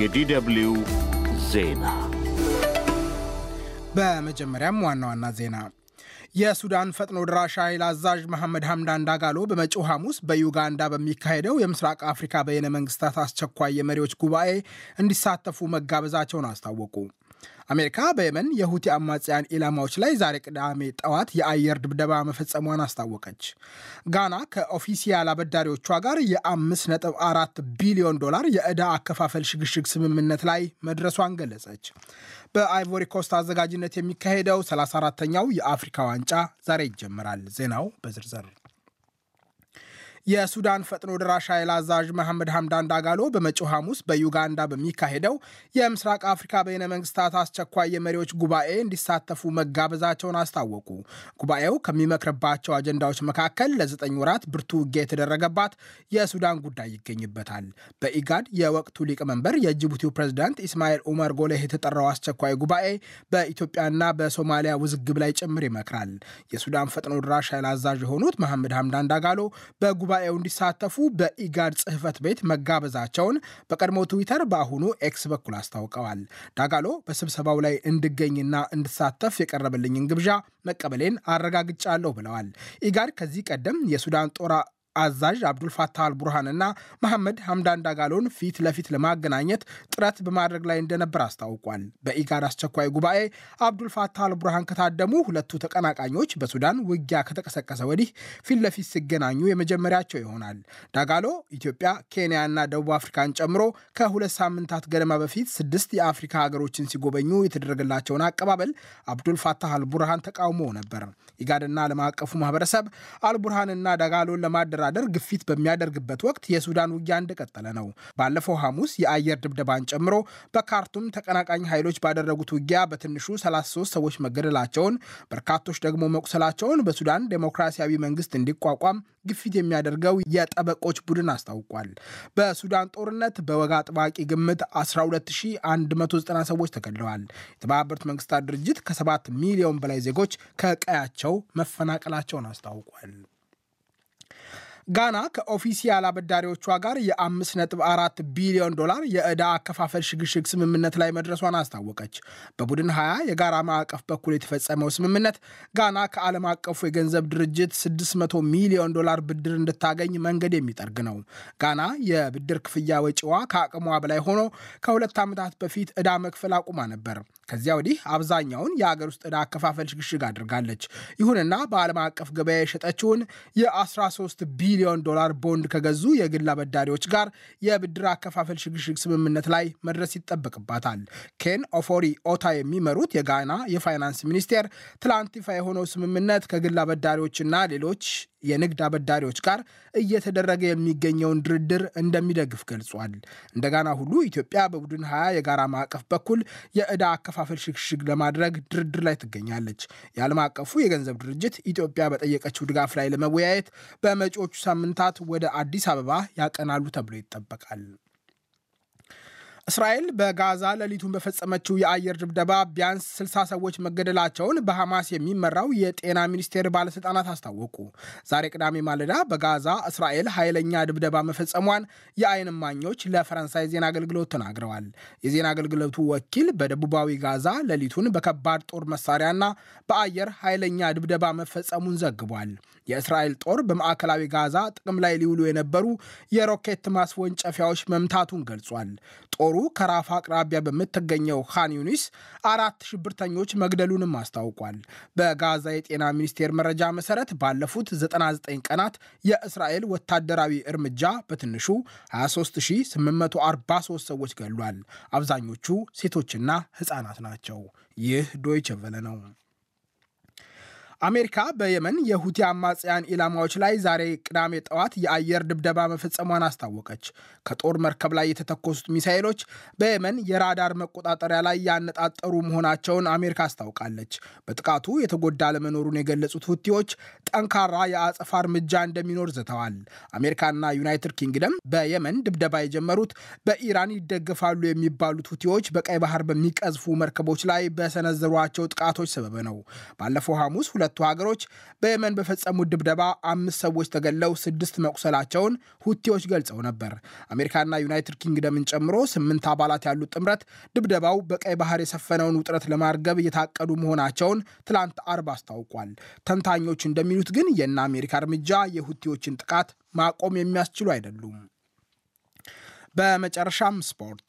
የዲደብልዩ ዜና በመጀመሪያም ዋና ዋና ዜና የሱዳን ፈጥኖ ድራሽ ኃይል አዛዥ መሐመድ ሐምዳን ዳጋሎ በመጪው ሐሙስ በዩጋንዳ በሚካሄደው የምስራቅ አፍሪካ በይነ መንግስታት አስቸኳይ የመሪዎች ጉባኤ እንዲሳተፉ መጋበዛቸውን አስታወቁ። አሜሪካ በየመን የሁቲ አማጽያን ኢላማዎች ላይ ዛሬ ቅዳሜ ጠዋት የአየር ድብደባ መፈጸሟን አስታወቀች። ጋና ከ official አበዳሪዎቿ ጋር የ5.4 ቢሊዮን ዶላር የዕዳ አከፋፈል ሽግሽግ ስምምነት ላይ መድረሷን ገለጸች። በአይቮሪ ኮስት አዘጋጅነት የሚካሄደው 34ተኛው የአፍሪካ ዋንጫ ዛሬ ይጀምራል። ዜናው በዝርዝር የሱዳን ፈጥኖ ድራሽ ኃይል አዛዥ መሐመድ ሐምዳን ዳጋሎ በመጪው ሐሙስ በዩጋንዳ በሚካሄደው የምስራቅ አፍሪካ በይነ መንግስታት አስቸኳይ የመሪዎች ጉባኤ እንዲሳተፉ መጋበዛቸውን አስታወቁ። ጉባኤው ከሚመክርባቸው አጀንዳዎች መካከል ለዘጠኝ ወራት ብርቱ ውጊያ የተደረገባት የሱዳን ጉዳይ ይገኝበታል። በኢጋድ የወቅቱ ሊቀመንበር የጅቡቲው ፕሬዝዳንት ኢስማኤል ኡመር ጎሌህ የተጠራው አስቸኳይ ጉባኤ በኢትዮጵያና በሶማሊያ ውዝግብ ላይ ጭምር ይመክራል። የሱዳን ፈጥኖ ድራሽ ኃይል አዛዥ የሆኑት መሐመድ ሐምዳን ዳጋሎ በጉባኤው እንዲሳተፉ በኢጋድ ጽህፈት ቤት መጋበዛቸውን በቀድሞ ትዊተር በአሁኑ ኤክስ በኩል አስታውቀዋል። ዳጋሎ በስብሰባው ላይ እንድገኝና እንድሳተፍ የቀረበልኝን ግብዣ መቀበሌን አረጋግጫለሁ ብለዋል። ኢጋድ ከዚህ ቀደም የሱዳን ጦር አዛዥ አብዱልፋታህ አልቡርሃንና መሐመድ ሐምዳን ዳጋሎን ፊት ለፊት ለማገናኘት ጥረት በማድረግ ላይ እንደነበር አስታውቋል። በኢጋድ አስቸኳይ ጉባኤ አብዱልፋታህ አልቡርሃን ከታደሙ ሁለቱ ተቀናቃኞች በሱዳን ውጊያ ከተቀሰቀሰ ወዲህ ፊት ለፊት ሲገናኙ የመጀመሪያቸው ይሆናል። ዳጋሎ ኢትዮጵያ፣ ኬንያና ደቡብ አፍሪካን ጨምሮ ከሁለት ሳምንታት ገደማ በፊት ስድስት የአፍሪካ ሀገሮችን ሲጎበኙ የተደረገላቸውን አቀባበል አብዱልፋታህ አልቡርሃን ተቃውሞ ነበር። ኢጋድና ዓለም አቀፉ ማህበረሰብ አልቡርሃንና ዳጋሎን ለማደራ ለማደራደር ግፊት በሚያደርግበት ወቅት የሱዳን ውጊያ እንደቀጠለ ነው። ባለፈው ሐሙስ የአየር ድብደባን ጨምሮ በካርቱም ተቀናቃኝ ኃይሎች ባደረጉት ውጊያ በትንሹ 33 ሰዎች መገደላቸውን፣ በርካቶች ደግሞ መቁሰላቸውን በሱዳን ዴሞክራሲያዊ መንግስት እንዲቋቋም ግፊት የሚያደርገው የጠበቆች ቡድን አስታውቋል። በሱዳን ጦርነት በወግ አጥባቂ ግምት 12190 ሰዎች ተገድለዋል። የተባበሩት መንግስታት ድርጅት ከ7 ሚሊዮን በላይ ዜጎች ከቀያቸው መፈናቀላቸውን አስታውቋል። ጋና ከኦፊሲያል አበዳሪዎቿ ጋር የ5.4 ቢሊዮን ዶላር የዕዳ አከፋፈል ሽግሽግ ስምምነት ላይ መድረሷን አስታወቀች። በቡድን 20 የጋራ ማዕቀፍ በኩል የተፈጸመው ስምምነት ጋና ከዓለም አቀፉ የገንዘብ ድርጅት 600 ሚሊዮን ዶላር ብድር እንድታገኝ መንገድ የሚጠርግ ነው። ጋና የብድር ክፍያ ወጪዋ ከአቅሟ በላይ ሆኖ ከሁለት ዓመታት በፊት ዕዳ መክፈል አቁማ ነበር። ከዚያ ወዲህ አብዛኛውን የአገር ውስጥ ዕዳ አከፋፈል ሽግሽግ አድርጋለች። ይሁንና በዓለም አቀፍ ገበያ የሸጠችውን የ13 ቢሊዮን ዶላር ቦንድ ከገዙ የግል አበዳሪዎች ጋር የብድር አከፋፈል ሽግሽግ ስምምነት ላይ መድረስ ይጠበቅባታል። ኬን ኦፎሪ ኦታ የሚመሩት የጋና የፋይናንስ ሚኒስቴር ትላንት ይፋ የሆነው ስምምነት ከግል አበዳሪዎችና ሌሎች የንግድ አበዳሪዎች ጋር እየተደረገ የሚገኘውን ድርድር እንደሚደግፍ ገልጿል። እንደ ጋና ሁሉ ኢትዮጵያ በቡድን ሀያ የጋራ ማዕቀፍ በኩል የዕዳ አከፋፈል ሽግሽግ ለማድረግ ድርድር ላይ ትገኛለች። የዓለም አቀፉ የገንዘብ ድርጅት ኢትዮጵያ በጠየቀችው ድጋፍ ላይ ለመወያየት በመጪዎቹ ሳምንታት ወደ አዲስ አበባ ያቀናሉ ተብሎ ይጠበቃል። እስራኤል በጋዛ ሌሊቱን በፈጸመችው የአየር ድብደባ ቢያንስ 60 ሰዎች መገደላቸውን በሐማስ የሚመራው የጤና ሚኒስቴር ባለሥልጣናት አስታወቁ። ዛሬ ቅዳሜ ማለዳ በጋዛ እስራኤል ኃይለኛ ድብደባ መፈጸሟን የዓይን እማኞች ለፈረንሳይ ዜና አገልግሎት ተናግረዋል። የዜና አገልግሎቱ ወኪል በደቡባዊ ጋዛ ሌሊቱን በከባድ ጦር መሳሪያና በአየር ኃይለኛ ድብደባ መፈጸሙን ዘግቧል። የእስራኤል ጦር በማዕከላዊ ጋዛ ጥቅም ላይ ሊውሉ የነበሩ የሮኬት ማስወንጨፊያዎች መምታቱን ገልጿል። ጦሩ ከራፋ አቅራቢያ በምትገኘው ካን ዩኒስ አራት ሽብርተኞች መግደሉንም አስታውቋል። በጋዛ የጤና ሚኒስቴር መረጃ መሰረት ባለፉት 99 ቀናት የእስራኤል ወታደራዊ እርምጃ በትንሹ 23843 ሰዎች ገሏል። አብዛኞቹ ሴቶችና ሕፃናት ናቸው። ይህ ዶይቸ ቨለ ነው። አሜሪካ በየመን የሁቲ አማጽያን ኢላማዎች ላይ ዛሬ ቅዳሜ ጠዋት የአየር ድብደባ መፈጸሟን አስታወቀች። ከጦር መርከብ ላይ የተተኮሱት ሚሳይሎች በየመን የራዳር መቆጣጠሪያ ላይ ያነጣጠሩ መሆናቸውን አሜሪካ አስታውቃለች። በጥቃቱ የተጎዳ አለመኖሩን የገለጹት ሁቲዎች ጠንካራ የአጸፋ እርምጃ እንደሚኖር ዝተዋል። አሜሪካና ዩናይትድ ኪንግደም በየመን ድብደባ የጀመሩት በኢራን ይደገፋሉ የሚባሉት ሁቲዎች በቀይ ባህር በሚቀዝፉ መርከቦች ላይ በሰነዘሯቸው ጥቃቶች ሰበብ ነው። ባለፈው ሐሙስ ሁለቱ ሀገሮች በየመን በፈጸሙት ድብደባ አምስት ሰዎች ተገለው ስድስት መቁሰላቸውን ሁቲዎች ገልጸው ነበር። አሜሪካና ዩናይትድ ኪንግደምን ጨምሮ ስምንት አባላት ያሉት ጥምረት ድብደባው በቀይ ባህር የሰፈነውን ውጥረት ለማርገብ እየታቀዱ መሆናቸውን ትላንት አርብ አስታውቋል። ተንታኞች እንደሚሉት ግን የእነ አሜሪካ እርምጃ የሁቲዎችን ጥቃት ማቆም የሚያስችሉ አይደሉም። በመጨረሻም ስፖርት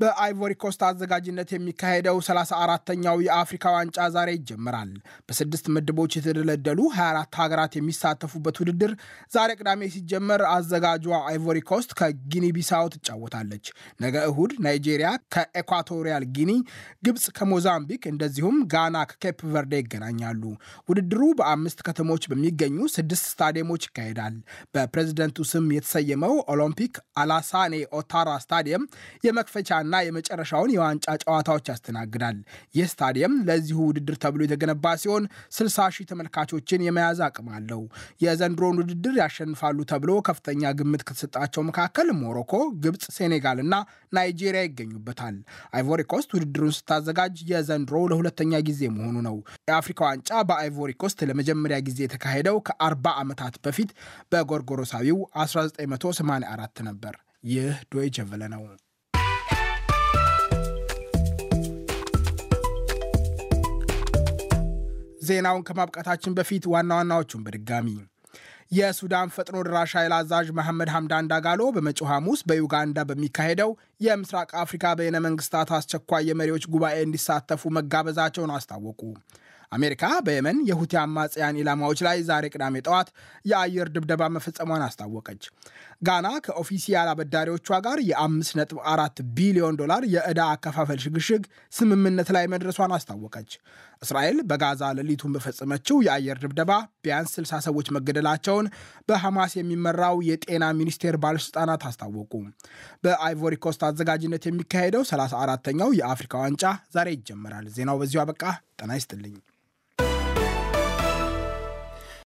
በአይቮሪ ኮስት አዘጋጅነት የሚካሄደው 34ተኛው የአፍሪካ ዋንጫ ዛሬ ይጀምራል። በስድስት ምድቦች የተደለደሉ 24 ሀገራት የሚሳተፉበት ውድድር ዛሬ ቅዳሜ ሲጀመር አዘጋጇ አይቮሪ ኮስት ከጊኒ ቢሳው ትጫወታለች። ነገ እሁድ ናይጄሪያ ከኤኳቶሪያል ጊኒ፣ ግብፅ ከሞዛምቢክ እንደዚሁም ጋና ከኬፕ ቨርዴ ይገናኛሉ። ውድድሩ በአምስት ከተሞች በሚገኙ ስድስት ስታዲየሞች ይካሄዳል። በፕሬዝደንቱ ስም የተሰየመው ኦሎምፒክ አላሳኔ ኦታራ ስታዲየም የመክፈቻ እና የመጨረሻውን የዋንጫ ጨዋታዎች ያስተናግዳል። ይህ ስታዲየም ለዚሁ ውድድር ተብሎ የተገነባ ሲሆን 60 ሺህ ተመልካቾችን የመያዝ አቅም አለው። የዘንድሮን ውድድር ያሸንፋሉ ተብሎ ከፍተኛ ግምት ከተሰጣቸው መካከል ሞሮኮ፣ ግብፅ፣ ሴኔጋል እና ናይጄሪያ ይገኙበታል። አይቮሪ ኮስት ውድድሩን ስታዘጋጅ የዘንድሮ ለሁለተኛ ጊዜ መሆኑ ነው። የአፍሪካ ዋንጫ በአይቮሪ ኮስት ለመጀመሪያ ጊዜ የተካሄደው ከ40 ዓመታት በፊት በጎርጎሮሳዊው 1984 ነበር። ይህ ዶይቸ ቨለ ነው። ዜናውን ከማብቃታችን በፊት ዋና ዋናዎቹን በድጋሚ የሱዳን ፈጥኖ ድራሽ ኃይል አዛዥ መሐመድ ሐምዳን ዳጋሎ በመጪው ሐሙስ በዩጋንዳ በሚካሄደው የምስራቅ አፍሪካ በይነ መንግስታት አስቸኳይ የመሪዎች ጉባኤ እንዲሳተፉ መጋበዛቸውን አስታወቁ። አሜሪካ በየመን የሁቲ አማጽያን ኢላማዎች ላይ ዛሬ ቅዳሜ ጠዋት የአየር ድብደባ መፈጸሟን አስታወቀች። ጋና ከኦፊሲያል አበዳሪዎቿ ጋር የ5.4 ቢሊዮን ዶላር የዕዳ አከፋፈል ሽግሽግ ስምምነት ላይ መድረሷን አስታወቀች። እስራኤል በጋዛ ሌሊቱን በፈጸመችው የአየር ድብደባ ቢያንስ 60 ሰዎች መገደላቸውን በሐማስ የሚመራው የጤና ሚኒስቴር ባለሥልጣናት አስታወቁ። በአይቮሪ ኮስት አዘጋጅነት የሚካሄደው 34ተኛው የአፍሪካ ዋንጫ ዛሬ ይጀምራል። ዜናው በዚሁ አበቃ። ጤና ይስጥልኝ።